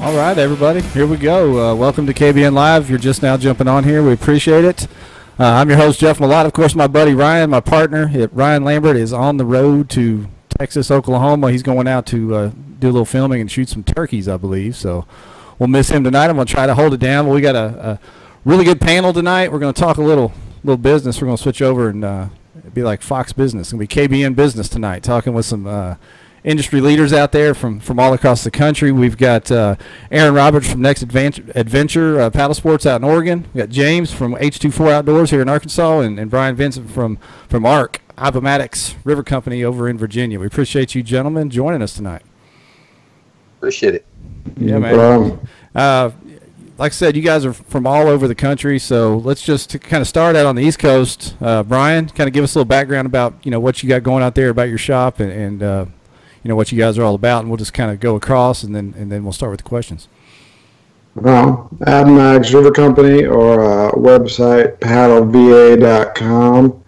All right, everybody, here we go. Uh, welcome to KBN Live. You're just now jumping on here. We appreciate it. Uh, I'm your host, Jeff Malott. Of course, my buddy Ryan, my partner, Ryan Lambert, is on the road to Texas, Oklahoma. He's going out to uh, do a little filming and shoot some turkeys, I believe. So we'll miss him tonight. I'm going to try to hold it down. But we got a, a really good panel tonight. We're going to talk a little little business. We're going to switch over and uh, be like Fox Business. It's going to be KBN Business tonight, talking with some uh, industry leaders out there from, from all across the country. We've got uh, Aaron Roberts from Next Adventure, Adventure uh, Paddle Sports out in Oregon. We've got James from H24 Outdoors here in Arkansas, and, and Brian Vincent from, from ARC, Appomattox River Company over in Virginia. We appreciate you gentlemen joining us tonight. Appreciate it. Yeah, man. Uh, like I said, you guys are from all over the country, so let's just kind of start out on the East Coast. Uh, Brian, kind of give us a little background about you know what you got going out there about your shop and, and uh, you know what you guys are all about, and we'll just kind of go across, and then and then we'll start with the questions. Well, Appomattox River Company or uh, website paddleva.com,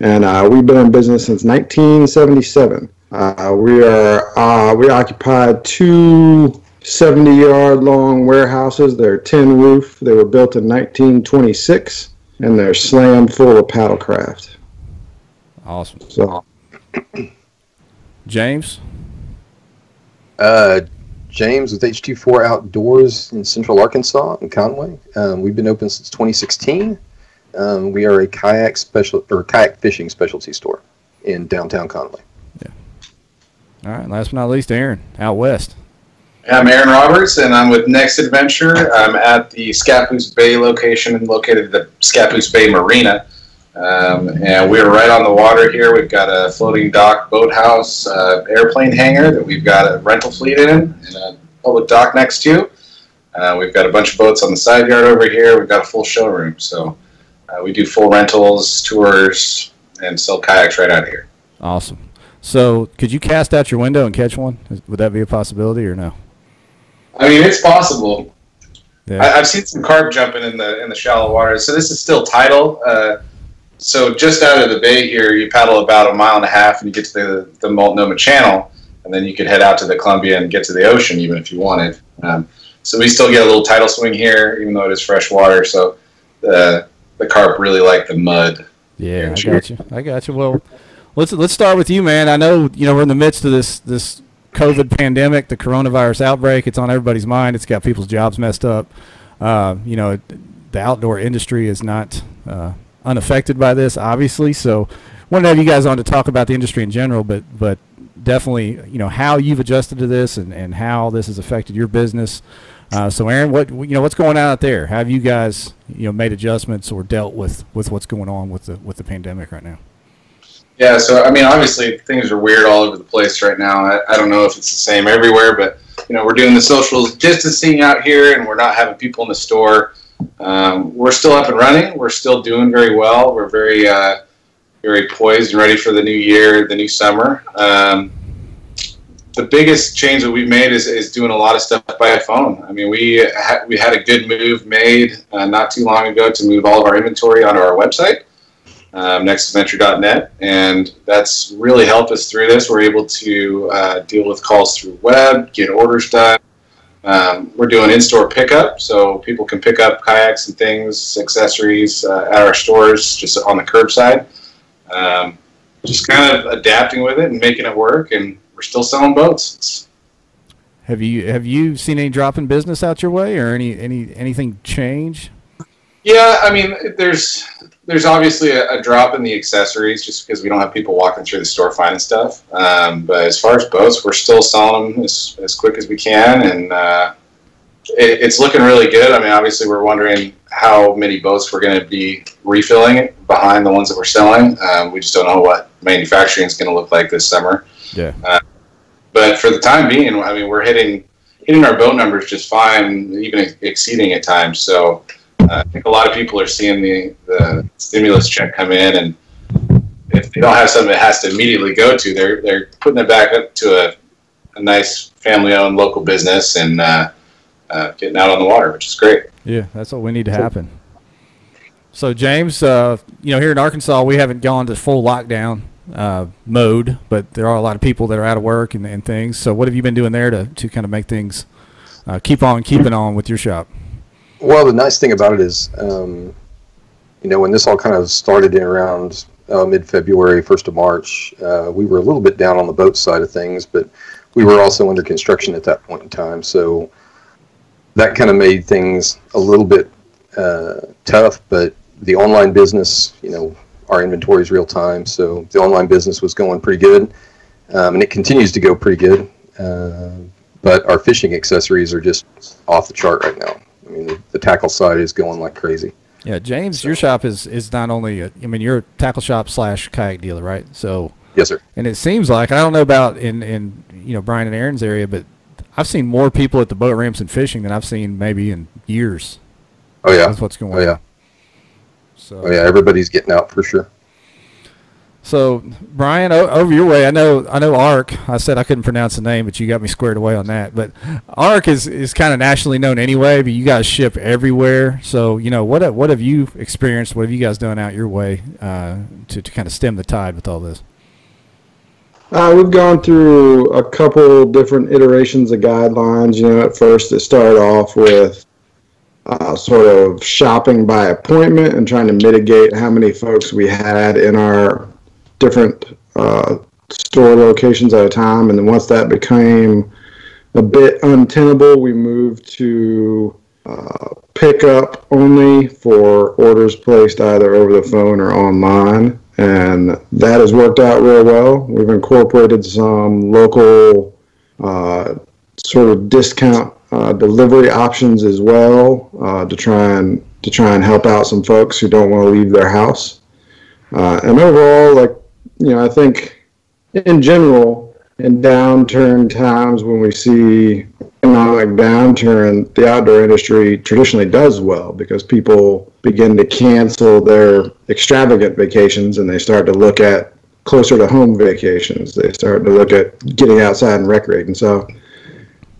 and uh, we've been in business since 1977. Uh, we are uh, we occupy two 70 yard long warehouses. They're tin roof. They were built in 1926, and they're slammed full of paddlecraft. Awesome. So, James. Uh, James with H24 Outdoors in Central Arkansas in Conway. Um, we've been open since 2016. Um, we are a kayak special or kayak fishing specialty store in downtown Conway. Yeah. All right. Last but not least, Aaron out west. I'm Aaron Roberts, and I'm with Next Adventure. I'm at the Scappoose Bay location, and located at the Scappoose Bay Marina. Um, and we're right on the water here. We've got a floating dock boathouse, uh, airplane hangar that we've got a rental fleet in, and a public dock next to. Uh, we've got a bunch of boats on the side yard over here. We've got a full showroom. So uh, we do full rentals, tours, and sell kayaks right out of here. Awesome. So could you cast out your window and catch one? Would that be a possibility or no? I mean, it's possible. Yeah. I, have seen some carp jumping in the in the shallow water. So this is still tidal. Uh, so just out of the bay here, you paddle about a mile and a half, and you get to the the Multnomah Channel, and then you could head out to the Columbia and get to the ocean, even if you wanted. Um, so we still get a little tidal swing here, even though it is fresh water. So the the carp really like the mud. Yeah, I got you. I got you. Well, let's let's start with you, man. I know you know we're in the midst of this this COVID pandemic, the coronavirus outbreak. It's on everybody's mind. It's got people's jobs messed up. Uh, you know, the outdoor industry is not uh, unaffected by this, obviously. So, wanted to have you guys on to talk about the industry in general, but but definitely, you know, how you've adjusted to this and, and how this has affected your business. Uh, so, Aaron, what you know, what's going on out there? Have you guys, you know, made adjustments or dealt with with what's going on with the with the pandemic right now? Yeah, so I mean, obviously things are weird all over the place right now. I, I don't know if it's the same everywhere, but you know, we're doing the social distancing out here, and we're not having people in the store. Um, we're still up and running. We're still doing very well. We're very, uh, very poised and ready for the new year, the new summer. Um, the biggest change that we've made is, is doing a lot of stuff by phone. I mean, we ha- we had a good move made uh, not too long ago to move all of our inventory onto our website, um, and that's really helped us through this. We're able to uh, deal with calls through web, get orders done, um, we're doing in-store pickup, so people can pick up kayaks and things, accessories uh, at our stores, just on the curbside. Um, just kind of adapting with it and making it work, and we're still selling boats. Have you have you seen any drop in business out your way, or any any anything change? Yeah, I mean, there's there's obviously a, a, drop in the accessories just because we don't have people walking through the store finding stuff. Um, but as far as boats, we're still selling them as, as quick as we can, and uh, it, it's looking really good. I mean, obviously, we're wondering how many boats we're going to be refilling behind the ones that we're selling. Um, we just don't know what manufacturing is going to look like this summer. Yeah. Uh, but for the time being, I mean, we're hitting hitting our boat numbers just fine, even exceeding at times. So I think a lot of people are seeing the, the stimulus check come in, and if they don't have something it has to immediately go to, they're they're putting it back up to a, a nice family-owned local business and uh, uh, getting out on the water, which is great. Yeah, that's what we need to happen. So James, uh, you know, here in Arkansas, we haven't gone to full lockdown uh, mode, but there are a lot of people that are out of work and, and things. So what have you been doing there to, to kind of make things uh, keep on keeping on with your shop? Well, the nice thing about it is, um, you know, when this all kind of started in around uh, mid-February, first of March, uh, we were a little bit down on the boat side of things, but we were also under construction at that point in time. So that kind of made things a little bit uh, tough. But the online business, you know, our inventory is real time, so the online business was going pretty good, um, and it continues to go pretty good. Uh, but our fishing accessories are just off the chart right now. I mean, the, the tackle side is going like crazy. Yeah, James, your shop is is not only a, I mean you're a tackle shop slash kayak dealer, right? So Yes, sir. and it seems like I don't know about in in you know Brian and Aaron's area, but I've seen more people at the boat ramps and fishing than I've seen maybe in years. Oh yeah. That's what's going oh, on. Oh yeah. So Oh yeah. Everybody's getting out for sure. So, Brian, o- over your way, I know, I know, Ark. I said I couldn't pronounce the name, but you got me squared away on that. But Ark is, is kind of nationally known anyway. But you guys ship everywhere, so you know what what have you experienced? What have you guys done out your way uh, to to kind of stem the tide with all this? Uh, we've gone through a couple different iterations of guidelines. You know, at first it started off with uh, sort of shopping by appointment and trying to mitigate how many folks we had in our different uh, store locations at a time. And then once that became a bit untenable, we moved to uh, pickup only for orders placed either over the phone or online. And that has worked out real well. We've incorporated some local uh, sort of discount uh, delivery options as well uh, to try and to try and help out some folks who don't want to leave their house. Uh, and overall, like you know, I think in general, in downturn times when we see economic downturn, the outdoor industry traditionally does well because people begin to cancel their extravagant vacations and they start to look at closer to home vacations. They start to look at getting outside and recreating. So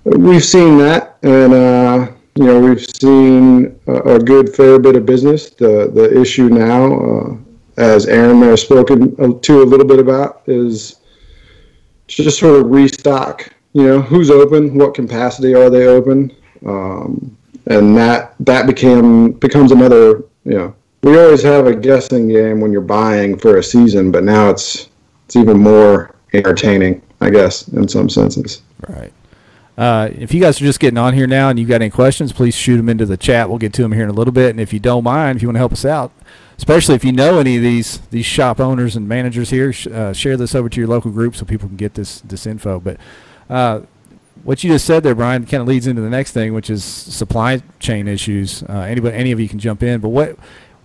we've seen that, and uh, you know we've seen a, a, good fair bit of business. The the issue now, uh, as Aaron have spoken to a little bit about, is just sort of restock. You know, who's open? What capacity are they open? Um, and that that became becomes another. You know, we always have a guessing game when you're buying for a season, but now it's it's even more entertaining, I guess, in some senses. Right. Uh, if you guys are just getting on here now and you've got any questions, please shoot them into the chat. We'll get to them here in a little bit. And if you don't mind, if you want to help us out, especially if you know any of these these shop owners and managers here, sh- uh, share this over to your local group so people can get this this info. But uh, what you just said there, Brian, kind of leads into the next thing, which is supply chain issues. Uh, anybody, any of you can jump in. But what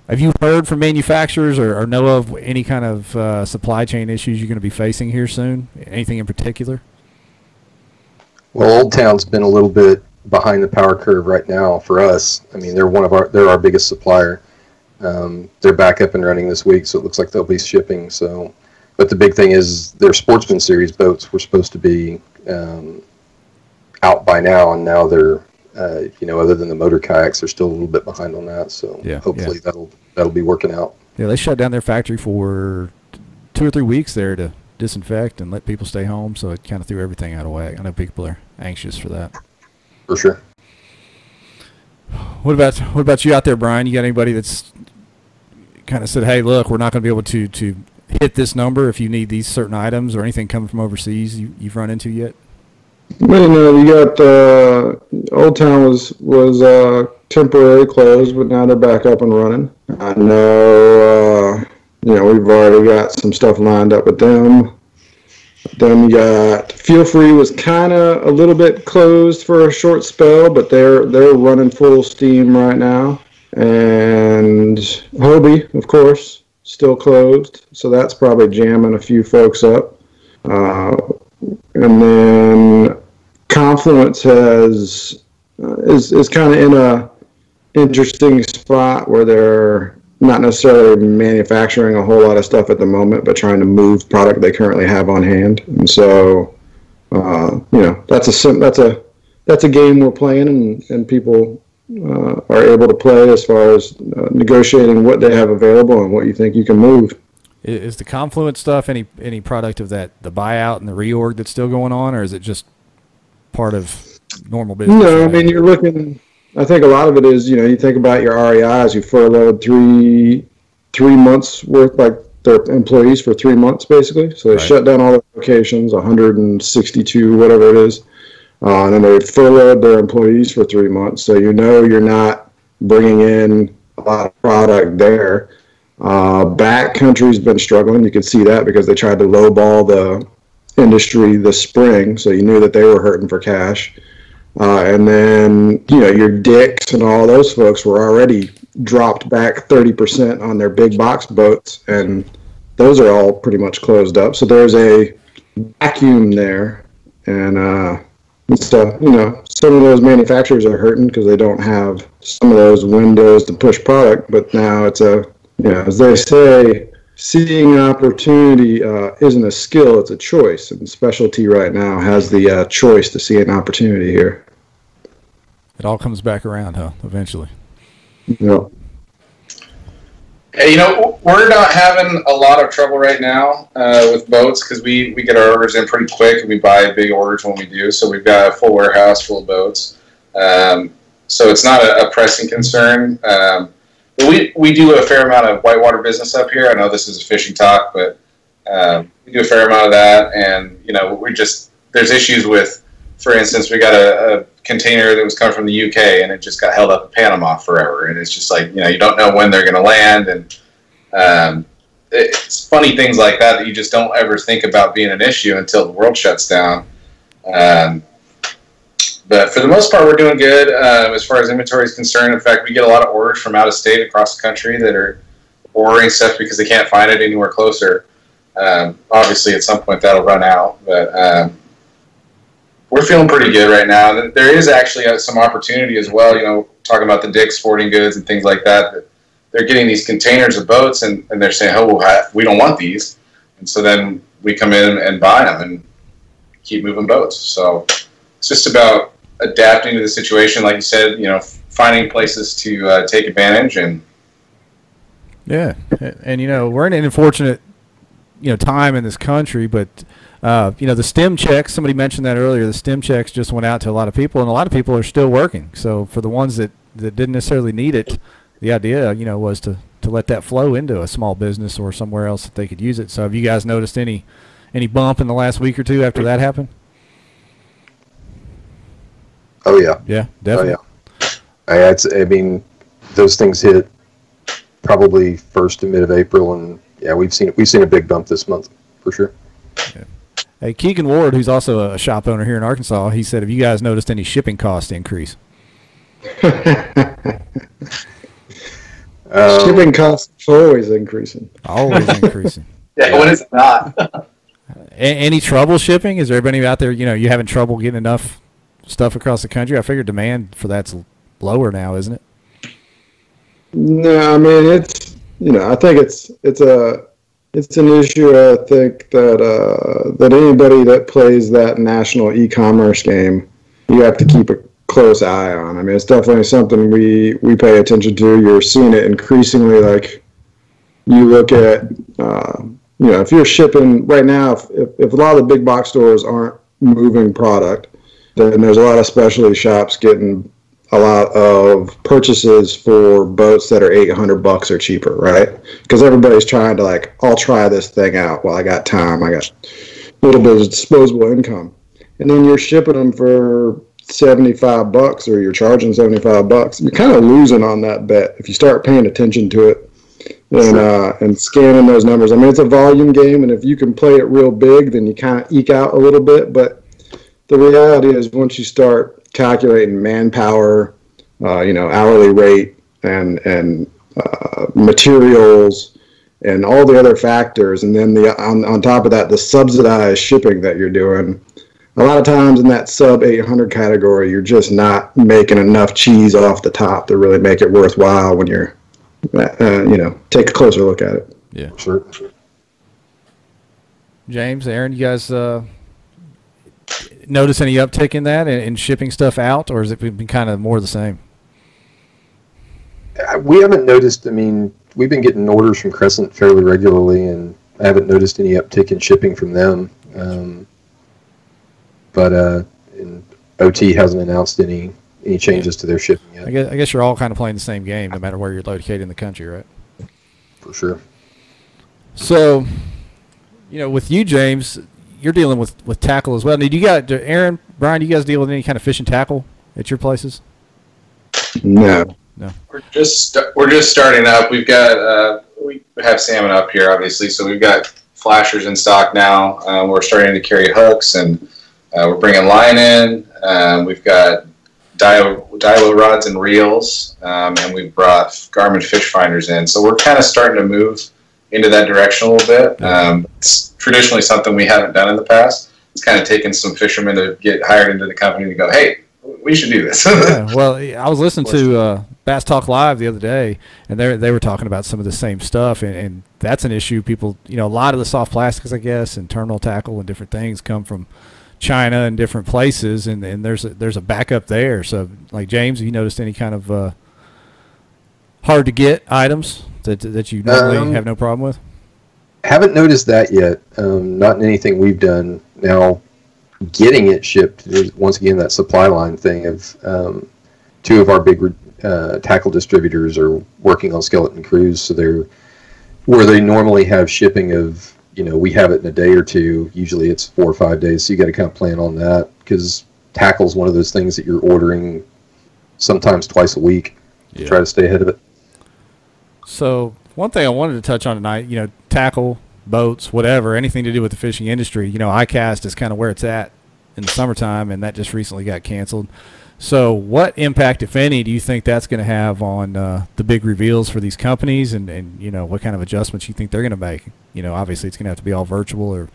have you heard from manufacturers or, or know of any kind of uh, supply chain issues you're going to be facing here soon? Anything in particular? Well, Old Town's been a little bit behind the power curve right now for us. I mean, they're one of our they're our biggest supplier. Um, they're back up and running this week, so it looks like they'll be shipping. So, but the big thing is their Sportsman Series boats were supposed to be um, out by now, and now they're uh, you know other than the motor kayaks, they're still a little bit behind on that. So Yeah, hopefully yeah. that'll that'll be working out. Yeah, they shut down their factory for two or three weeks there to disinfect and let people stay home. So it kind of threw everything out of whack. I know people are anxious for that. For sure. What about what about you out there, Brian? You got anybody that's kind of said, "Hey, look, we're not going to be able to to hit this number if you need these certain items or anything coming from overseas you, you've run into yet?" Well, know, you got uh, Old Town was was uh, temporarily closed, but now they're back up and running. I know, uh, you know, we've already got some stuff lined up with them. Then you got Feelfree was kind of a little bit closed for a short spell, but they're they're running full steam right now. And Hobie, of course, still closed, so that's probably jamming a few folks up. Uh, and then Confluence has uh, is is kind of in a interesting spot where they're not necessarily manufacturing a whole lot of stuff at the moment, but trying to move product they currently have on hand. And so, uh, you know, that's a sim- that's a that's a game we're playing, and, and people uh, are able to play as far as uh, negotiating what they have available and what you think you can move. Is the Confluent stuff any any product of that the buyout and the reorg that's still going on, or is it just part of normal business? No, I mean you're looking. I think a lot of it is you know you think about your REIs. You furloughed three three months worth like their employees for three months basically. So they Right. shut down all the locations, 162 whatever it is, uh, and then they furloughed their employees for three months. So you know you're not bringing in a lot of product there. Uh, backcountry's been struggling. You could see that because they tried to lowball the industry this spring, so you knew that they were hurting for cash. Uh, and then, you know, your dicks and all those folks were already dropped back 30% on their big box boats, and those are all pretty much closed up. So there's a vacuum there. And uh, so, you know, some of those manufacturers are hurting because they don't have some of those windows to push product, but now it's a, you know, as they say, seeing opportunity uh, isn't a skill; it's a choice. And specialty right now has the uh, choice to see an opportunity here. it all comes back around, huh? Eventually. Hey, you know, we're not having a lot of trouble right now uh, with boats because we, we get our orders in pretty quick and we buy big orders when we do. So we've got a full warehouse full of boats. Um, so it's not a, a pressing concern. Um, we, we do a fair amount of whitewater business up here. I know this is a fishing talk, but um, we do a fair amount of that. And, you know, we just, there's issues with, for instance, we got a, a container that was coming from the UK and it just got held up in Panama forever. And it's just like, you know, you don't know when they're going to land. And um, it's funny things like that that you just don't ever think about being an issue until the world shuts down. Um, but for the most part, we're doing good um, as far as inventory is concerned. In fact, we get a lot of orders from out of state across the country that are ordering stuff because they can't find it anywhere closer. Um, obviously, at some point that'll run out, but um, we're feeling pretty good right now. There is actually uh, some opportunity as well. You know, talking about the Dick's Sporting Goods and things like that. they're getting these containers of boats, and, and they're saying, "Oh, we don't want these," and so then we come in and buy them and keep moving boats. So it's just about adapting to the situation, like you said. You know, finding places to uh, take advantage and Yeah, and, you know we're in an unfortunate, you know, time in this country, but uh, you know the stem checks. Somebody mentioned that earlier. The stem checks just went out to a lot of people, and a lot of people are still working. So for the ones that that didn't necessarily need it, the idea, you know, was to to let that flow into a small business or somewhere else that they could use it. So have you guys noticed any any bump in the last week or two after that happened? Oh yeah, Yeah, oh definitely. yeah. I, it's, I mean, those things hit probably first to mid of April, and yeah, we've seen we've seen a big bump this month for sure. Hey, Keegan Ward, who's also a shop owner here in Arkansas, he said, "Have you guys noticed any shipping cost increase?" Um, shipping costs are always increasing. Always increasing. yeah, when it's not. A- any trouble shipping? Is there anybody out there? You know, you having trouble getting enough stuff across the country? I figure demand for that's lower now, isn't it? No, I mean it's you know I think it's it's a it's an issue I think that uh, that anybody that plays that national e-commerce game you have to keep a close eye on. I mean it's definitely something we we pay attention to. You're seeing it increasingly. Like you look at uh, you know if you're shipping right now if, if if a lot of the big box stores aren't moving product, then there's a lot of specialty shops getting a lot of purchases for boats that are 800 bucks or cheaper, right? Because everybody's trying to like, I'll try this thing out while I got time. I got a little bit of disposable income. And then you're shipping them for 75 bucks or you're charging 75 bucks. You're kind of losing on that bet if you start paying attention to it and uh, and scanning those numbers. I mean, it's a volume game, and if you can play it real big, then you kind of eke out a little bit. But the reality is, once you start calculating manpower, uh, you know, hourly rate, and and uh, materials, and all the other factors, and then the on, on top of that, the subsidized shipping that you're doing. A lot of times in that sub 800 category, you're just not making enough cheese off the top to really make it worthwhile when you're, uh, you know, take a closer look at it. Yeah. Sure. James, Aaron, you guys uh, notice any uptick in that and, shipping stuff out, or has it been kind of more the same? Uh, We haven't noticed. I mean, we've been getting orders from Crescent fairly regularly, and I haven't noticed any uptick in shipping from them. Um, but uh, and OT hasn't announced any any changes to their shipping I yet, guess, I guess you're all kind of playing the same game, no matter where you're located in the country, right? for sure. So, you know, with you, James, you're dealing with, with tackle as well. Now, do you got do Aaron, Brian? Do you guys deal with any kind of fishing tackle at your places? No. no. We're just we're just starting up. We've got uh, we have salmon up here, obviously, so we've got flashers in stock now. Um, we're starting to carry hooks, and uh, we're bringing line in. Um, we've got Dio, Dilo rods and reels, um, and we've brought Garmin fish finders in. So we're kind of starting to move into that direction a little bit. Um, it's traditionally something we haven't done in the past. It's kind of taken some fishermen to get hired into the company to go, hey, we should do this. yeah, well, I was listening to uh, Bass Talk Live the other day, and they they were talking about some of the same stuff, and, and that's an issue. People, you know, a lot of the soft plastics, I guess, and terminal tackle and different things come from China and different places, and, and there's a, there's a backup there. So, like James, have you noticed any kind of uh, hard to get items that that you normally Um, have no problem with? Haven't noticed that yet. Um, not in anything we've done. Now, getting it shipped once again that supply line thing of um, two of our big uh, tackle distributors are working on skeleton crews, so they're where they normally have shipping of you know we have it in a day or two. Usually it's four or five days, so you got to kind of plan on that because tackle's one of those things that you're ordering sometimes twice a week. to Try to stay ahead of it. So one thing I wanted to touch on tonight, you know, tackle, boats, whatever, anything to do with the fishing industry. You know, ICAST is kind of where it's at in the summertime, and that just recently got canceled. So, what impact, if any, do you think that's going to have on uh, the big reveals for these companies, and, and you know, what kind of adjustments you think they're going to make? You know, obviously it's going to have to be all virtual, or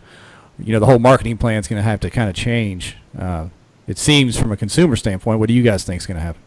you know, the whole marketing plan is going to have to kind of change. Uh, it seems from a consumer standpoint. What do you guys think is going to happen?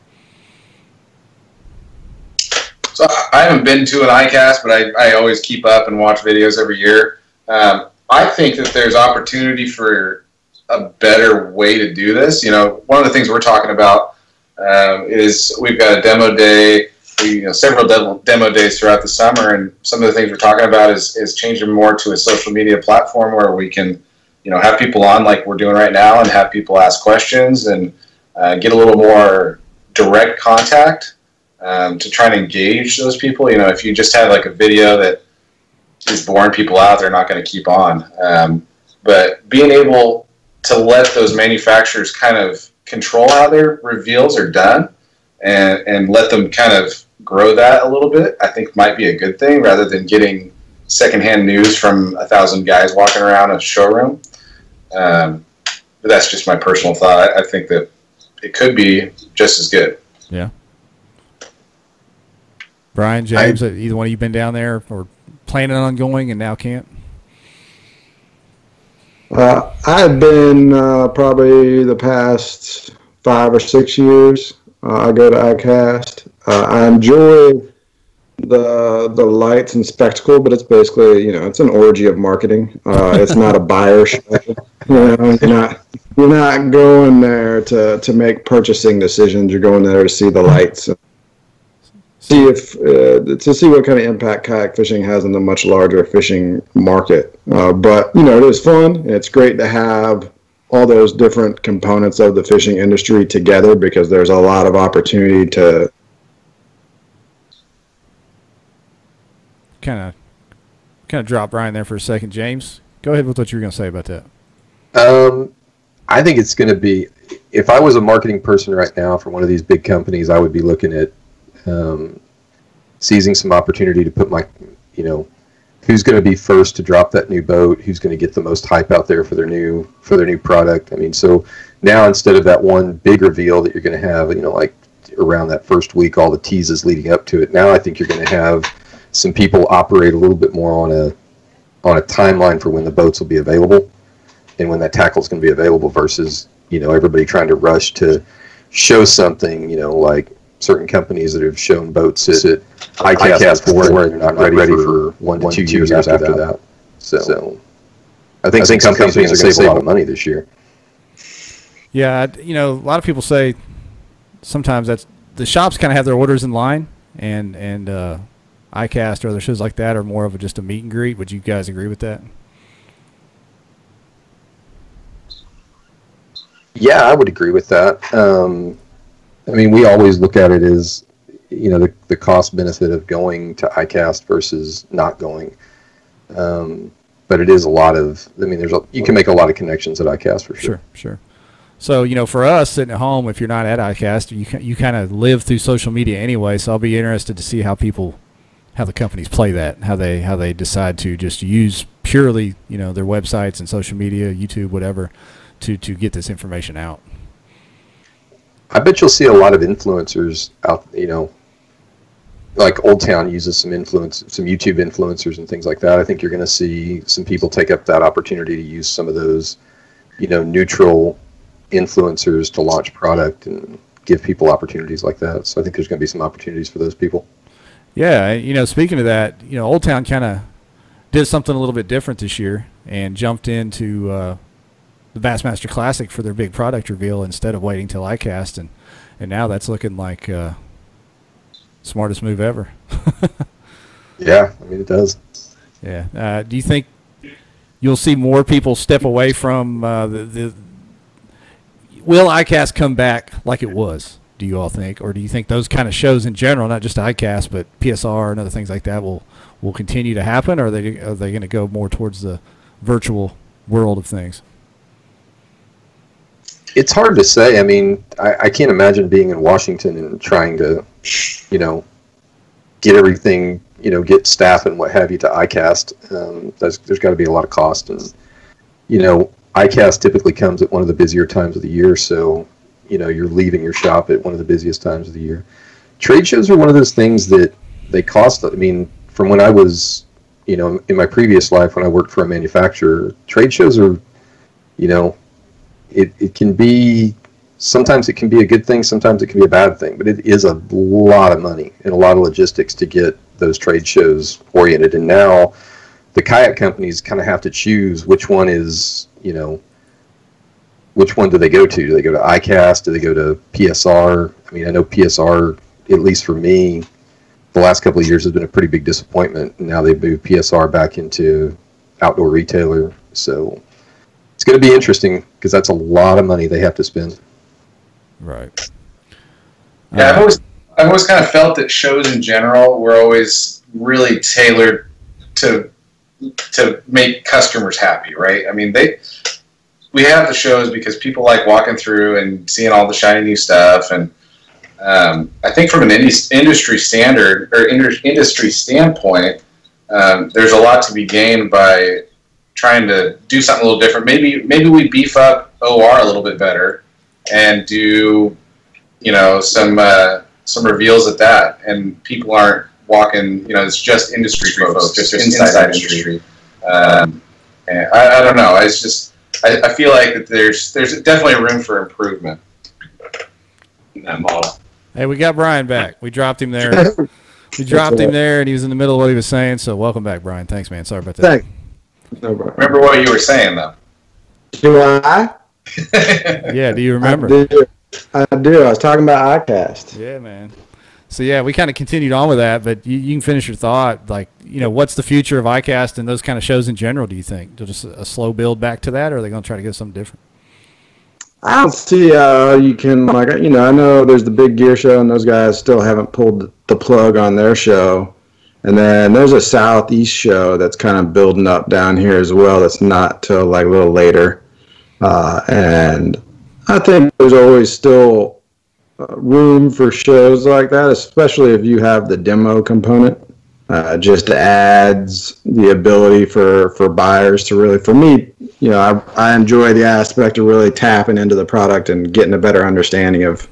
So I- haven't been to an ICAST, but I, I always keep up and watch videos every year. Um, I think that there's opportunity for a better way to do this. You know, one of the things we're talking about um, is we've got a demo day, we, you know, several demo, demo days throughout the summer, and some of the things we're talking about is, is changing more to a social media platform where we can, you know, have people on like we're doing right now and have people ask questions and uh, get a little more direct contact um, to try and engage those people. You know, if you just have like a video that is boring people out, they're not going to keep on. Um, but being able to let those manufacturers kind of control how their reveals are done and, and let them kind of grow that a little bit, I think might be a good thing rather than getting secondhand news from a thousand guys walking around a showroom. Um, but that's just my personal thought. I, I think that it could be just as good. Brian, James, uh, either one of you been down there or planning on going and now can't? Uh, I've been uh, probably the past five or six years. Uh, I go to ICAST. Uh, I enjoy the the lights and spectacle, but it's basically you know it's an orgy of marketing. Uh, it's not a buyer show. You know, you're not you're not going there to to make purchasing decisions. You're going there to see the lights. See if uh, to see what kind of impact kayak fishing has in the much larger fishing market. Uh, but you know, it is fun. And it's great to have all those different components of the fishing industry together because there's a lot of opportunity to Kind of, kind of drop Brian there for a second. James, go ahead with what you were going to say about that. Um, I think it's going to be. If I was a marketing person right now for one of these big companies, I would be looking at um, seizing some opportunity to put my, you know, who's going to be first to drop that new boat, who's going to get the most hype out there for their new for their new product. I mean, so now instead of that one big reveal that you're going to have, you know, like around that first week, all the teases leading up to it. Now I think you're going to have some people operate a little bit more on a on a timeline for when the boats will be available and when that tackle is going to be available versus you know everybody trying to rush to show something you know like certain companies that have shown boats at, at ICAST before and they're not ready, for one to two, years, after that. So, I think some companies are going to save a lot of money this year. Yeah, you know, a lot of people say sometimes that's the shops kind of have their orders in line, and and uh, ICAST or other shows like that are more of a, just a meet and greet. Would you guys agree with that? Yeah, I would agree with that. Um, I mean, we always look at it as, you know, the, the cost benefit of going to ICAST versus not going. Um, but it is a lot of, I mean, there's a, you can make a lot of connections at ICAST for sure. Sure, sure. So you know, for us sitting at home, if you're not at ICAST, you you kind of live through social media anyway. So I'll be interested to see how people, how the companies play that, how they how they decide to just use purely you know their websites and social media, YouTube, whatever, to to get this information out. I bet you'll see a lot of influencers out, you know, like Old Town uses some influence, some YouTube influencers and things like that. I think you're going to see some people take up that opportunity to use some of those, you know, neutral influencers to launch product and give people opportunities like that. So I think there's going to be some opportunities for those people. Yeah, you know, speaking of that, you know, Old Town kind of did something a little bit different this year and jumped into uh, the Bassmaster Classic for their big product reveal instead of waiting till ICAST, and and now that's looking like uh, smartest move ever. Yeah, I mean it does. yeah. Uh, do you think you'll see more people step away from uh, the, the? Will ICAST come back like it was? Do you all think, or do you think those kind of shows in general, not just ICAST, but PSR and other things like that, will will continue to happen, or are they are they going to go more towards the virtual world of things? It's hard to say. I mean, I, I can't imagine being in Washington and trying to, you know, get everything, you know, get staff and what have you to ICAST. Um, there's there's got to be a lot of cost, and you know, ICAST typically comes at one of the busier times of the year, so you know you're leaving your shop at one of the busiest times of the year. Trade shows are one of those things that they cost. I mean, from when I was, you know, in my previous life when I worked for a manufacturer, trade shows are, you know, it, it can be sometimes it can be a good thing sometimes it can be a bad thing but it is a lot of money and a lot of logistics to get those trade shows oriented. And now the kayak companies kind of have to choose which one is you know which one do they go to? Do they go to icast do they go to psr i mean i know psr at least for me the last couple of years has been a pretty big disappointment. Now they've moved psr back into outdoor retailer. So it's going to be interesting because that's a lot of money they have to spend. Right. Yeah, I've always I've always kind of felt that shows in general were always really tailored to to make customers happy, right? I mean, they we have the shows because people like walking through and seeing all the shiny new stuff, and um, I think from an industry standard or industry standpoint, um, there's a lot to be gained by trying to do something a little different. Maybe maybe we beef up OR a little bit better and do you know some uh, some reveals at that, and people aren't walking. You know, it's just industry folks, just, inside, industry. Um, and I, I don't know. It's just I, I feel like that there's there's definitely room for improvement in that model. Hey, we got Brian back. We dropped him there. We dropped him there, and he was in the middle of what he was saying. So welcome back, Brian. Thanks, man. Sorry about that. Thanks. No problem. Remember what you were saying though. Do I? Yeah. Do you remember? I do. I do. I was talking about iCast. Yeah, man. So yeah, we kind of continued on with that, but you, you can finish your thought. Like, you know, what's the future of ICAST and those kind of shows in general? Do you think They'll just a slow build back to that, or are they going to try to get something different? I don't see how you can like you know I know there's the big gear show and those guys still haven't pulled the plug on their show, and then there's a southeast show that's kind of building up down here as well. That's not till like a little later, uh, and I think there's always still uh, room for shows like that, especially if you have the demo component. Uh, just adds the ability for for buyers to really for me you know I, I enjoy the aspect of really tapping into the product and getting a better understanding of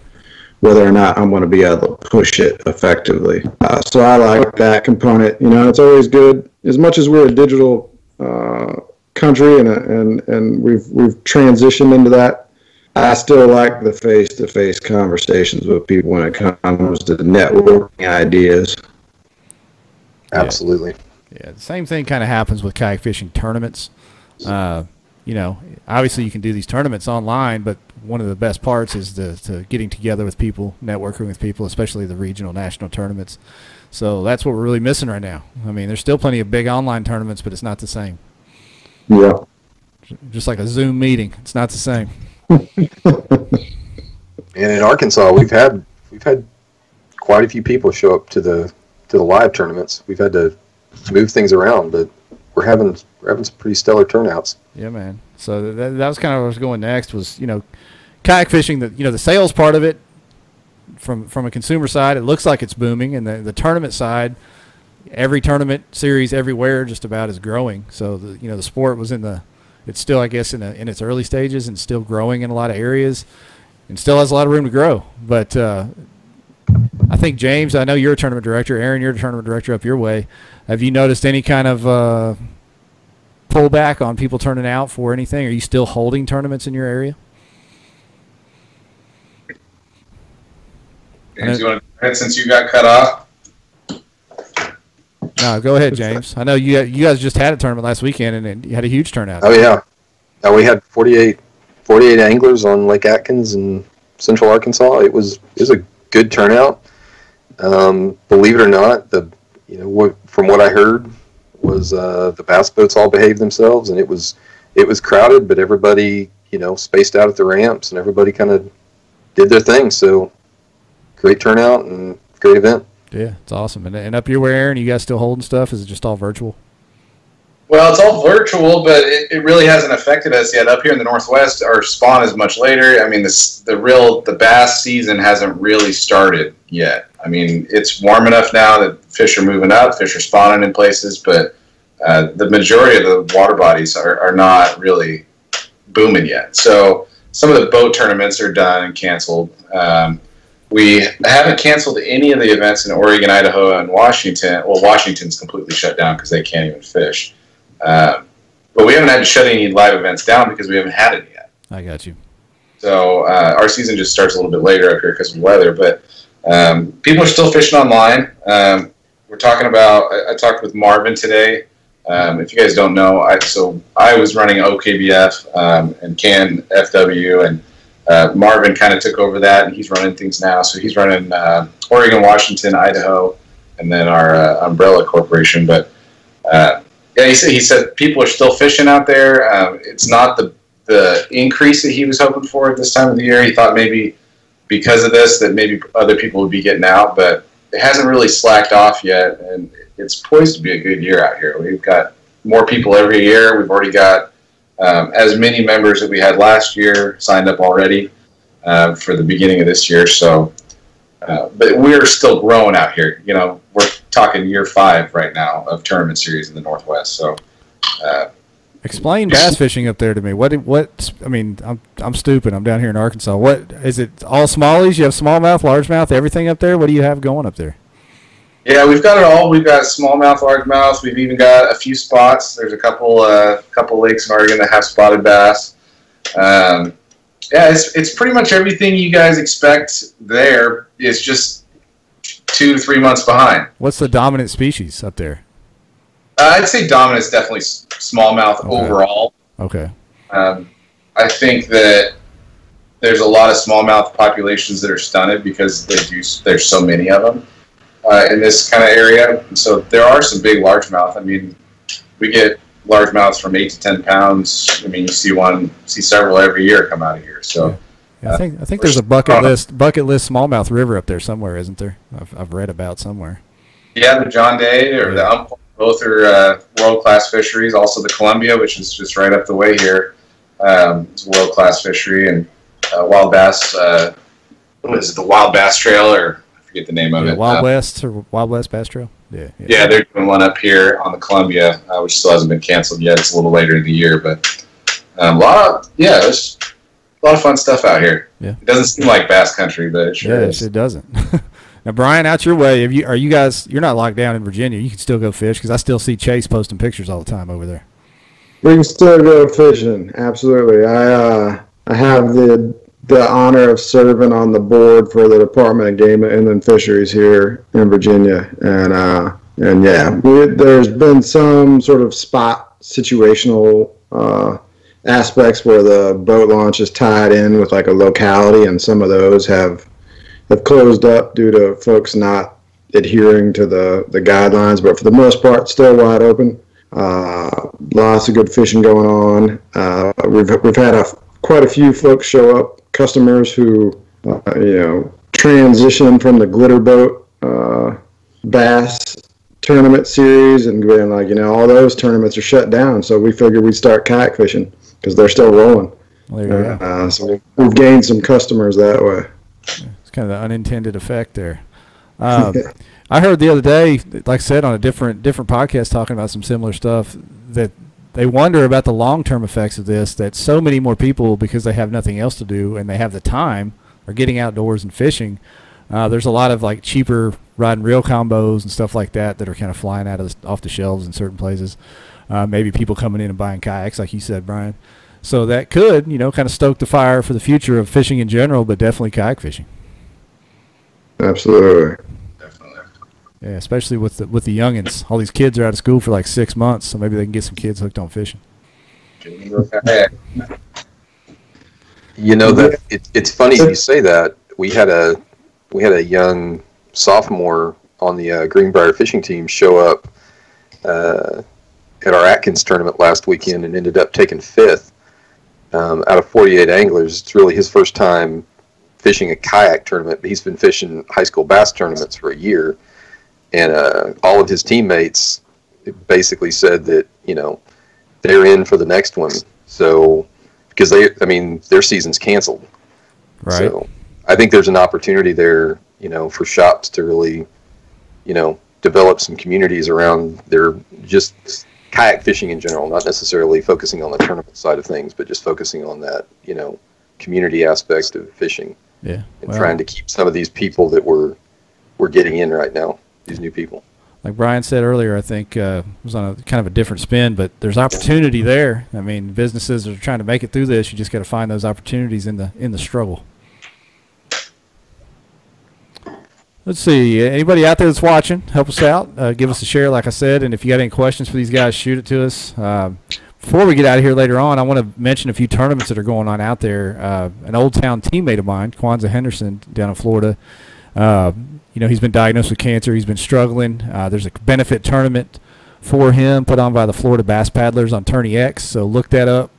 whether or not i'm going to be able to push it effectively uh, so i like that component you know it's always good as much as we're a digital uh, country and, and and we've we've transitioned into that i still like the face-to-face conversations with people when it comes to networking ideas Absolutely. Yeah, the same thing kind of happens with kayak fishing tournaments. Uh, you know, obviously you can do these tournaments online, but one of the best parts is the, the getting together with people, networking with people, especially the regional, national tournaments. So that's what we're really missing right now. I mean, there's still plenty of big online tournaments, but it's not the same. Yeah. Just like a Zoom meeting, it's not the same. And in Arkansas, we've had we've had quite a few people show up to the to the live tournaments. We've had to move things around, but we're having we're having some pretty stellar turnouts. Yeah, man. So that, that was kind of where I was going next. Was you know, kayak fishing. The you know the sales part of it from from a consumer side, it looks like it's booming, and the the tournament side, every tournament series everywhere just about is growing. So the you know the sport was in the it's still I guess in a, in its early stages and still growing in a lot of areas, and still has a lot of room to grow. But uh, I think James, I know you're a tournament director. Aaron, you're a tournament director up your way. Have you noticed any kind of uh, pullback on people turning out for anything? Are you still holding tournaments in your area? James, you want to go ahead since you got cut off? No, go ahead, James. I know you you guys just had a tournament last weekend and, and you had a huge turnout. Oh yeah, uh, we had 48, 48 anglers on Lake Atkins in Central Arkansas. It was it was a good turnout. Um, believe it or not, the you know what, from what I heard was uh, the bass boats all behaved themselves and it was it was crowded, but everybody you know spaced out at the ramps and everybody kind of did their thing. So great turnout and great event. Yeah, it's awesome. And, and up your way, Aaron, you guys still holding stuff? Is it just all virtual? Well, it's all virtual, but it, it really hasn't affected us yet. Up here in the Northwest, our spawn is much later. I mean, the, the real the bass season hasn't really started yet. I mean, it's warm enough now that fish are moving up, fish are spawning in places, but uh, the majority of the water bodies are, are not really booming yet. So some of the boat tournaments are done and canceled. Um, we haven't canceled any of the events in Oregon, Idaho, and Washington. Well, Washington's completely shut down because they can't even fish. Um, but we haven't had to shut any live events down because we haven't had it yet. I got you. So uh, our season just starts a little bit later up here because of weather. But um, people are still fishing online. Um, we're talking about. I, I, talked with Marvin today. Um, if you guys don't know, I, so I was running OKBF um, and Can FW, and uh, Marvin kind of took over that, and he's running things now. So he's running uh, Oregon, Washington, Idaho, and then our uh, umbrella corporation. But uh, yeah, he said he said people are still fishing out there. Um, it's not the the increase that he was hoping for at this time of the year. He thought maybe because of this that maybe other people would be getting out, but it hasn't really slacked off yet, and it's poised to be a good year out here. We've got more people every year. We've already got um, as many members that we had last year signed up already uh, for the beginning of this year. So, uh, but we're still growing out here. You know, we're talking year five right now of tournament series in the Northwest. So, uh, explain bass fishing up there to me. What? What? I mean, I'm I'm stupid. I'm down here in Arkansas. What is it? All smallies? You have smallmouth, largemouth, everything up there. What do you have going up there? Yeah, we've got it all. We've got smallmouth, largemouth. We've even got a few spots. There's a couple uh, couple lakes in Oregon that have spotted bass. Um, yeah, it's it's pretty much everything you guys expect there. It's just two to three months behind. What's the dominant species up there? Uh, I'd say dominant is definitely smallmouth okay. overall. Okay. Um, I think that there's a lot of smallmouth populations that are stunted because they do. There's so many of them uh, in this kind of area. And so there are some big largemouth. I mean, we get largemouths from eight to ten pounds. I mean, you see one, see several every year come out of here. So. Yeah. Yeah, I think I think there's a bucket list bucket list smallmouth river up there somewhere, isn't there? I've, I've read about somewhere. Yeah, the John Day or the Umpqua, both are uh, world class fisheries. Also the Columbia, which is just right up the way here, um, it's a world class fishery and uh, wild bass. Uh, what is it? The Wild Bass Trail or I forget the name of yeah, it. Wild uh, West or Wild West Bass Trail. Yeah, yeah, yeah. they're doing one up here on the Columbia, uh, which still hasn't been canceled yet. It's a little later in the year, but um, a lot of yeah, there's a lot of fun stuff out here. Yeah, it doesn't seem like bass country, but it sure yeah, is. it doesn't. now, Brian, out your way. Have you are you guys? You're not locked down in Virginia. You can still go fish because I still see Chase posting pictures all the time over there. We can still go fishing. Absolutely. I uh, I have the the honor of serving on the board for the Department of Game and Inland Fisheries here in Virginia, and uh, and yeah, we, there's been some sort of spot situational uh, aspects where the boat launch is tied in with like a locality, and some of those have have closed up due to folks not adhering to the the guidelines. But for the most part, still wide open. Uh, lots of good fishing going on. Uh, we've we've had a, quite a few folks show up, customers who uh, you know transition from the glitter boat uh, bass tournament series and being like, you know, all those tournaments are shut down. So we figured we'd start kayak fishing because they're still rolling. There you go. Uh, so we've gained some customers that way. It's kind of the unintended effect there. Um, I heard the other day, like I said, on a different different podcast, talking about some similar stuff that they wonder about the long term effects of this. That so many more people, because they have nothing else to do and they have the time, are getting outdoors and fishing. Uh, there's a lot of like cheaper rod and reel combos and stuff like that that are kind of flying out of the, off the shelves in certain places. Uh, maybe people coming in and buying kayaks, like you said, Brian. So that could, you know, kind of stoke the fire for the future of fishing in general, but definitely kayak fishing. Absolutely. Definitely. Yeah, especially with the with the youngins. All these kids are out of school for like six months, so maybe they can get some kids hooked on fishing. You know that it, it's funny you say that. We had a we had a young sophomore on the uh, Greenbrier fishing team show up uh, at our Atkins tournament last weekend and ended up taking fifth um, out of 48 anglers. It's really his first time fishing a kayak tournament, but he's been fishing high school bass tournaments for a year, and uh, all of his teammates basically said that you know they're in for the next one. So because they, I mean, their season's canceled. Right. So I think there's an opportunity there, you know, for shops to really, you know, develop some communities around their just kayak fishing in general, not necessarily focusing on the tournament side of things, but just focusing on that, you know, community aspect of fishing yeah. and trying to keep some of these people that we're we're getting in right now, these new people. like Brian said earlier, I think uh, it was on a kind of a different spin, but there's opportunity there. I mean, businesses are trying to make it through this. You just got to find those opportunities in the in the struggle. Let's see. Anybody out there that's watching, help us out. Uh, give us a share, like I said. And if you got any questions for these guys, shoot it to us. Um, before we get out of here later on, I want to mention a few tournaments that are going on out there. Uh, an old town teammate of mine, Kwanzaa Henderson, down in Florida. Uh, you know, he's been diagnosed with cancer. He's been struggling. Uh, there's a benefit tournament for him put on by the Florida Bass Paddlers on TourneyX. So look that up.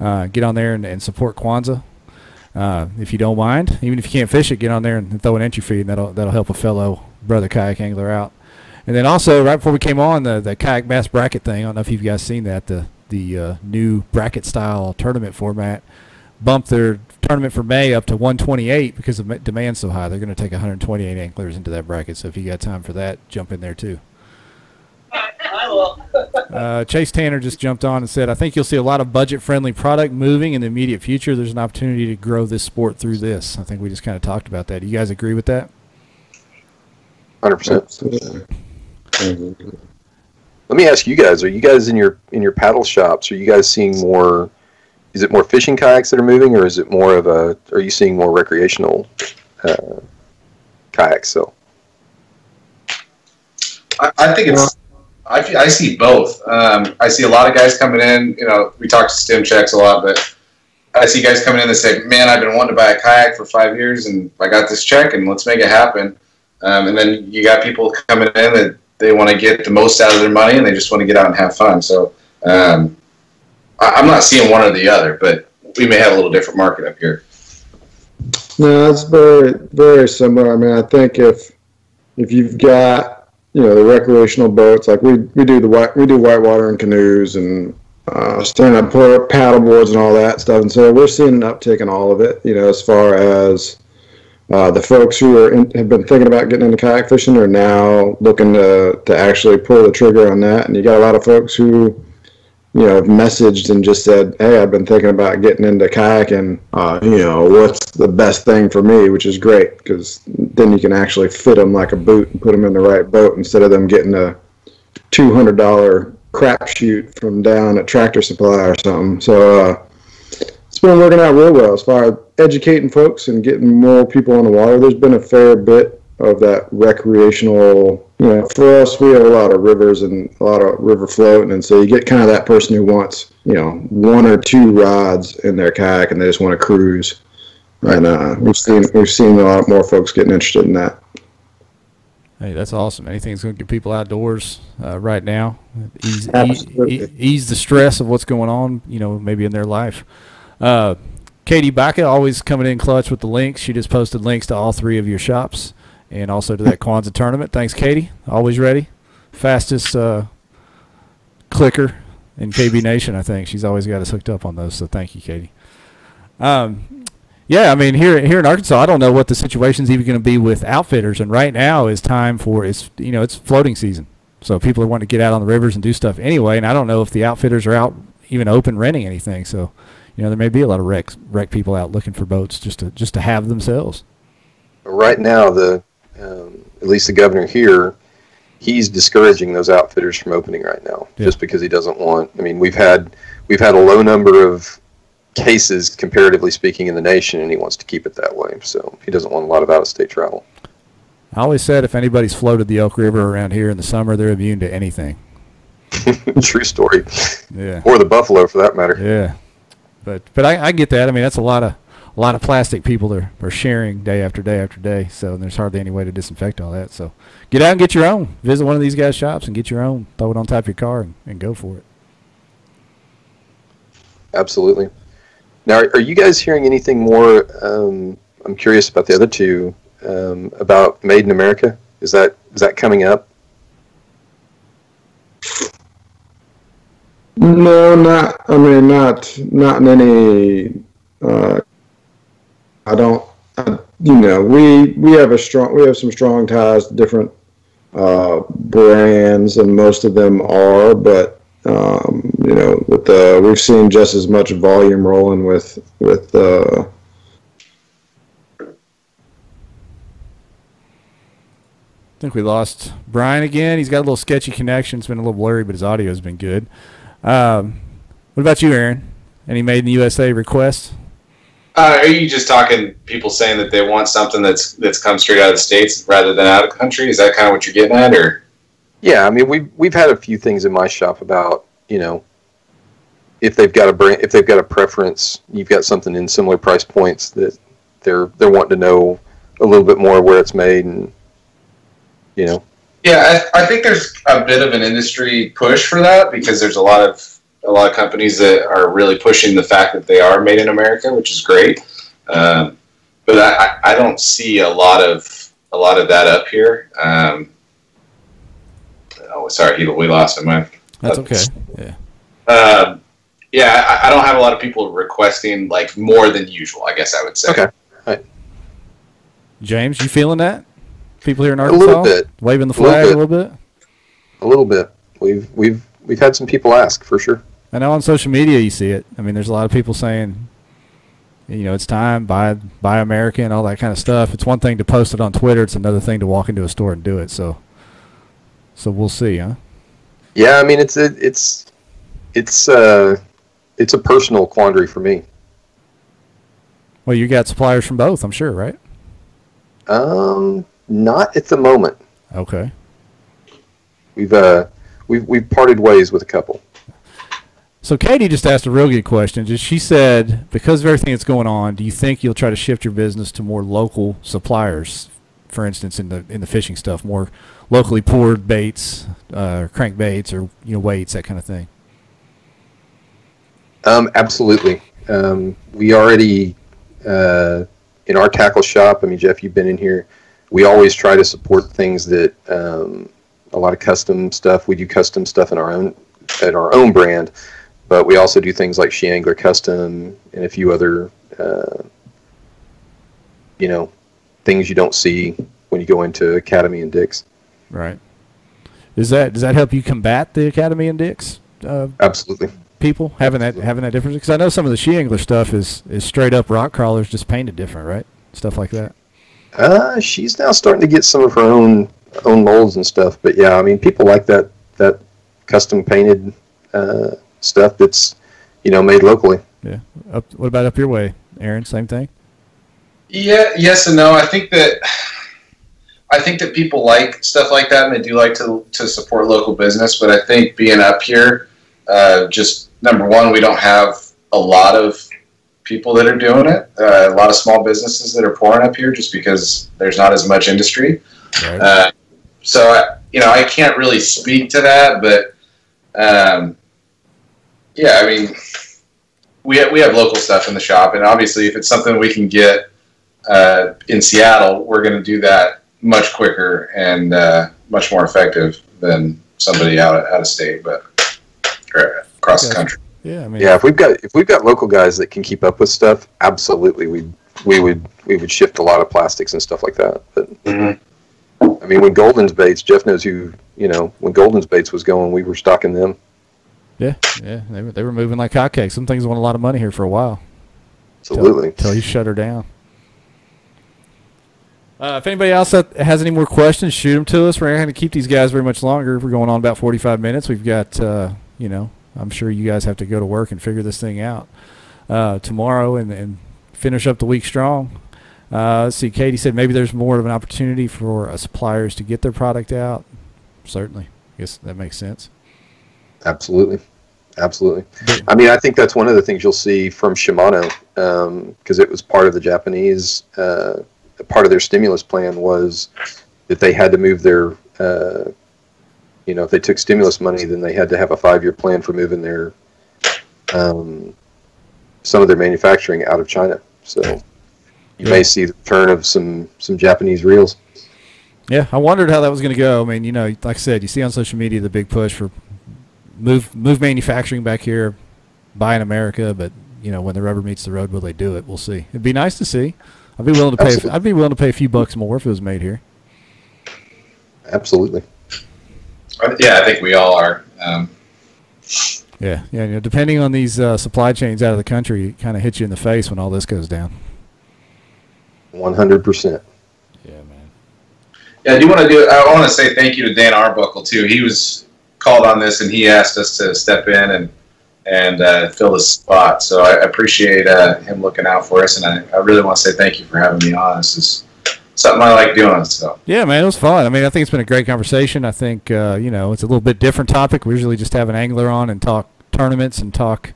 Uh, get on there and, and support Kwanzaa. Uh, if you don't mind, even if you can't fish it, get on there and throw an entry fee, and that'll that'll help a fellow brother kayak angler out. And then also, right before we came on, the the kayak bass bracket thing. I don't know if you guys seen that the the uh, new bracket style tournament format bumped their tournament for May up to 128 because the ma- demand's so high. They're going to take 128 anglers into that bracket. So if you got time for that, jump in there too. I will. Uh, Chase Tanner just jumped on and said, I think you'll see a lot of budget friendly product moving in the immediate future. There's an opportunity to grow this sport through this. I think we just kind of talked about that. Do you guys agree with that? Hundred percent. Absolutely. Let me ask you guys: Are you guys in your in your paddle shops? Are you guys seeing more? Is it more fishing kayaks that are moving, or is it more of a? Are you seeing more recreational uh, kayaks? So I, I think it's. I, I see both. Um, I see a lot of guys coming in. You know, we talk to stem checks a lot, but I see guys coming in that say, "Man, I've been wanting to buy a kayak for five years, and I got this check, and let's make it happen." Um, and then you got people coming in that they want to get the most out of their money, and they just want to get out and have fun. So um, I, I'm not seeing one or the other, but we may have a little different market up here. No, it's very very similar. I mean, I think if if you've got you know the recreational boats, like we we do the white we do whitewater and canoes and uh, stand up paddle boards and all that stuff, and so we're seeing an uptick in all of it. You know, as far as uh, the folks who are in, have been thinking about getting into kayak fishing are now looking to to actually pull the trigger on that, and you got a lot of folks who you know, have messaged and just said, "Hey, I've been thinking about getting into kayaking. Uh, you know, what's the best thing for me?" Which is great because then you can actually fit them like a boot and put them in the right boat instead of them getting a two hundred dollar crapshoot from down at Tractor Supply or something. So uh, it's been working out real well as far as educating folks and getting more people on the water. There's been a fair bit of that recreational you know, for us, we have a lot of rivers and a lot of river floating, and so you get kind of that person who wants, you know, one or two rods in their kayak, and they just want to cruise. And uh, we've seen we've seen a lot more folks getting interested in that. Hey, that's awesome. Anything that's going to get people outdoors uh, right now, ease, ease, ease the stress of what's going on, you know, maybe in their life. Uh, Katie Baca always coming in clutch with the links. She just posted links to all three of your shops and also to that Kwanzaa tournament. Thanks, Katie. Always ready. Fastest uh, clicker in KB Nation, I think. She's always got us hooked up on those. So thank you, Katie. Um, yeah, I mean here here in Arkansas, I don't know what the situation's even going to be with outfitters, and right now is time for it's you know it's floating season, so people are wanting to get out on the rivers and do stuff anyway, and I don't know if the outfitters are out even open renting anything, so you know there may be a lot of wreck wreck people out looking for boats just to just to have themselves. Right now, the um, at least the governor here, he's discouraging those outfitters from opening right now, Yeah. just because he doesn't want. I mean, we've had we've had a low number of cases comparatively speaking in the nation, and he wants to keep it that way. So he doesn't want a lot of out-of-state travel. I always said if anybody's floated the Elk River around here in the summer, they're immune to anything. True story, Yeah. or the buffalo for that matter. Yeah, but but I, I get that. I mean, that's a lot of a lot of plastic people are, are sharing day after day after day. So there's hardly any way to disinfect all that. So get out and get your own. Visit one of these guys' shops and get your own. Throw it on top of your car and, and go for it. Absolutely. Now, are, you guys hearing anything more? Um, I'm curious about the other two um, about Made in America. Is that is that coming up? No, not. I mean, not not in any. Uh, I don't. I, you know, we we have a strong. We have some strong ties to different uh, brands, and most of them are. But um, you know, with the we've seen just as much volume rolling with with. Uh, I think we lost Brian again. He's got a little sketchy connection. It's been a little blurry, but his audio has been good. Um, what about you, Aaron? Any made in the USA requests? Uh, are you just talking people saying that they want something that's that's come straight out of the states rather than out of country? Is that kind of what you're getting at, or? Yeah, I mean we've we've had a few things in my shop about you know if they've got a brand if they've got a preference, you've got something in similar price points that they're they're wanting to know a little bit more where it's made and you know Yeah, I, I think there's a bit of an industry push for that because there's a lot of a lot of companies that are really pushing the fact that they are made in America, which is great. Um, but I, I- I don't see a lot of a lot of that up here. Um, oh, sorry, we lost him. I- That's okay. Yeah. Um, yeah, I, I don't have a lot of people requesting like more than usual. I guess I would say. Okay. James, you feeling that? People here in A Arkansas little bit. waving the A little flag a little bit. a little bit. We've we've we've had some people ask for sure. I know on social media you see it. I mean, there's a lot of people saying, you know, it's time buy buy American, all that kind of stuff. It's one thing to post it on Twitter. It's another thing to walk into a store and do it. So, so we'll see, huh? Yeah, I mean it's it, it's it's uh it's a personal quandary for me. Well, you got suppliers from both, I'm sure, right? Um, not at the moment. Okay. We've uh we've we've parted ways with a couple. So Katie just asked a real good question. Just she said, because of everything that's going on, do you think you'll try to shift your business to more local suppliers? For instance, in the in the fishing stuff, more locally poured baits, uh, crank baits, or you know weights, that kind of thing. Um, absolutely. Um, we already uh, in our tackle shop. I mean, Jeff, you've been in here. We always try to support things that um, a lot of custom stuff. We do custom stuff in our own at our own brand, but we also do things like She Angler Custom and a few other uh, you know things you don't see when you go into Academy and Dick's. Right. Does that does that help you combat the Academy and Dick's uh, Absolutely. people having that having that difference? Because I know some of the she angler stuff is is straight up rock crawlers, just painted different, right? Stuff like that. Uh, she's now starting to get some of her own own molds and stuff. But yeah, I mean, people like that that custom painted uh, stuff that's you know made locally. Yeah. Up, what about up your way, Aaron? Same thing. Yeah, yes and no. I think that I think that people like stuff like that, and they do like to to support local business. But I think being up here, uh, just number one, we don't have a lot of people that are doing it. Uh, a lot of small businesses that are pouring up here, just because there's not as much industry. Right. Uh, so I, you know, I can't really speak to that, but um, yeah, I mean, we have, we have local stuff in the shop, and obviously, if it's something we can get uh, in Seattle, we're going to do that much quicker and uh, much more effective than somebody out out of state, but or across the country. Yeah, I mean, Yeah, if we've got if we've got local guys that can keep up with stuff, absolutely, we we would we would shift a lot of plastics and stuff like that. But I mean, when Golden's Baits, Jeff knows who you know. When Golden's Baits was going, we were stocking them. yeah, yeah. They were, they were moving like hotcakes. Some things want a lot of money here for a while. Absolutely. Until you shut her down. Uh, if anybody else that has any more questions, shoot them to us. We're not going to keep these guys very much longer. We're going on about 45 minutes. We've got, uh, you know, I'm sure you guys have to go to work and figure this thing out uh, tomorrow and, and finish up the week strong. Uh, let's see. Katie said maybe there's more of an opportunity for uh, suppliers to get their product out. Certainly. I guess that makes sense. Absolutely. Absolutely. I mean, I think that's one of the things you'll see from Shimano because it was part of the Japanese, uh, part of their stimulus plan was that they had to move their, uh, you know, if they took stimulus money, then they had to have a five year plan for moving their, um, some of their manufacturing out of China. So you Yeah. may see the return of some, some Japanese reels. Yeah, I wondered how that was going to go. I mean, you know, like I said, you see on social media the big push for move move manufacturing back here, buy in America. But you know, when the rubber meets the road, will they do it? We'll see. It'd be nice to see. I'd be willing to pay. Absolutely. I'd be willing to pay a few bucks more if it was made here. Absolutely. I- Yeah, I think we all are. Um, Yeah, yeah. You know, depending on these uh, supply chains out of the country, it kind of hits you in the face when all this goes down. 100%. Yeah, man. Yeah, I do want to do. I want to say thank you to Dan Arbuckle too. He was called on this, and he asked us to step in and and uh, fill the spot. So I appreciate uh, him looking out for us, and I, I really want to say thank you for having me on. This is something I like doing. So Yeah, man, it was fun. I mean, I think it's been a great conversation. I think uh, you know it's a little bit different topic. We usually just have an angler on and talk tournaments and talk,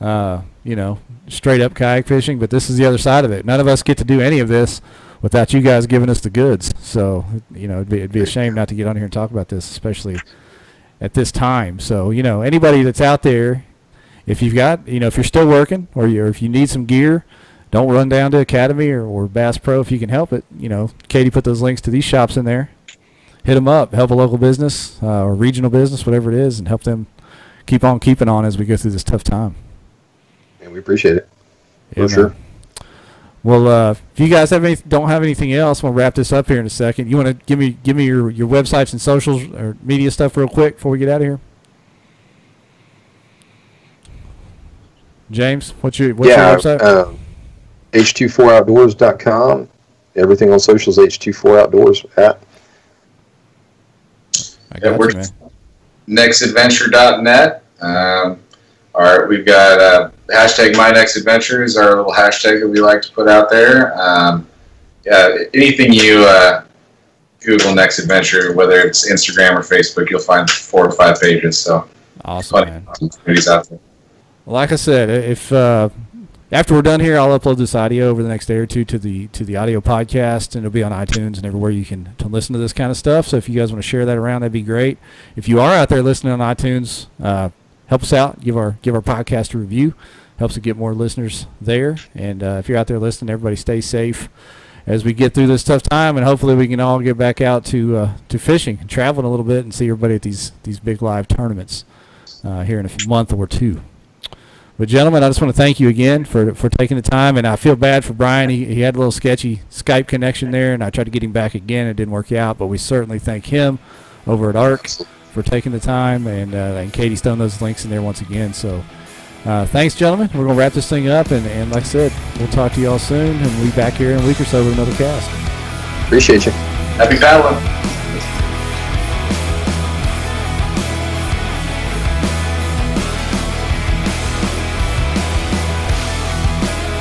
uh, you know, straight up kayak fishing. But this is the other side of it. None of us get to do any of this without you guys giving us the goods. So you know, it'd be, it'd be a shame not to get on here and talk about this, especially at this time. So you know, anybody that's out there, if you've got, you know, if you're still working or you if you need some gear, don't run down to Academy or, or Bass Pro if you can help it. You know, Katie put those links to these shops in there. Hit them up, help a local business uh, or regional business, whatever it is, and help them keep on keeping on as we go through this tough time. And we appreciate it. Yeah, For sure. Well, uh, if you guys have any, don't have anything else, we'll wrap this up here in a second. You want to give me give me your, your websites and socials or media stuff real quick before we get out of here. James, what's your what's yeah, your website? Um, H24outdoors.com. Everything on socials, H24outdoors at. I yeah, got we're- you, man. nextadventure.net. Um, all right, we've got uh, hashtag my next adventure is our little hashtag that we like to put out there. Um, yeah, anything you uh, Google next adventure, whether it's Instagram or Facebook, you'll find four or five pages. So Awesome, funny man. out there. Like I said, if uh, after we're done here, I'll upload this audio over the next day or two to the to the audio podcast, and it'll be on iTunes and everywhere you can to listen to this kind of stuff. So if you guys want to share that around, that'd be great. If you are out there listening on iTunes, uh, help us out. Give our give our podcast a review. Helps to get more listeners there. And uh, if you're out there listening, everybody stay safe as we get through this tough time, and hopefully we can all get back out to uh, to fishing and traveling a little bit and see everybody at these these big live tournaments uh, here in a month or two. But gentlemen, I just want to thank you again for for taking the time, and I feel bad for Brian. He, he had a little sketchy Skype connection there, and I tried to get him back again. It didn't work out, but we certainly thank him over at ARC for taking the time, and uh, and Katie's thrown those links in there once again. So uh, thanks, gentlemen. We're gonna wrap this thing up, and, and like I said, we'll talk to you all soon, and we'll be back here in a week or so with another cast. Appreciate you. Happy paddling.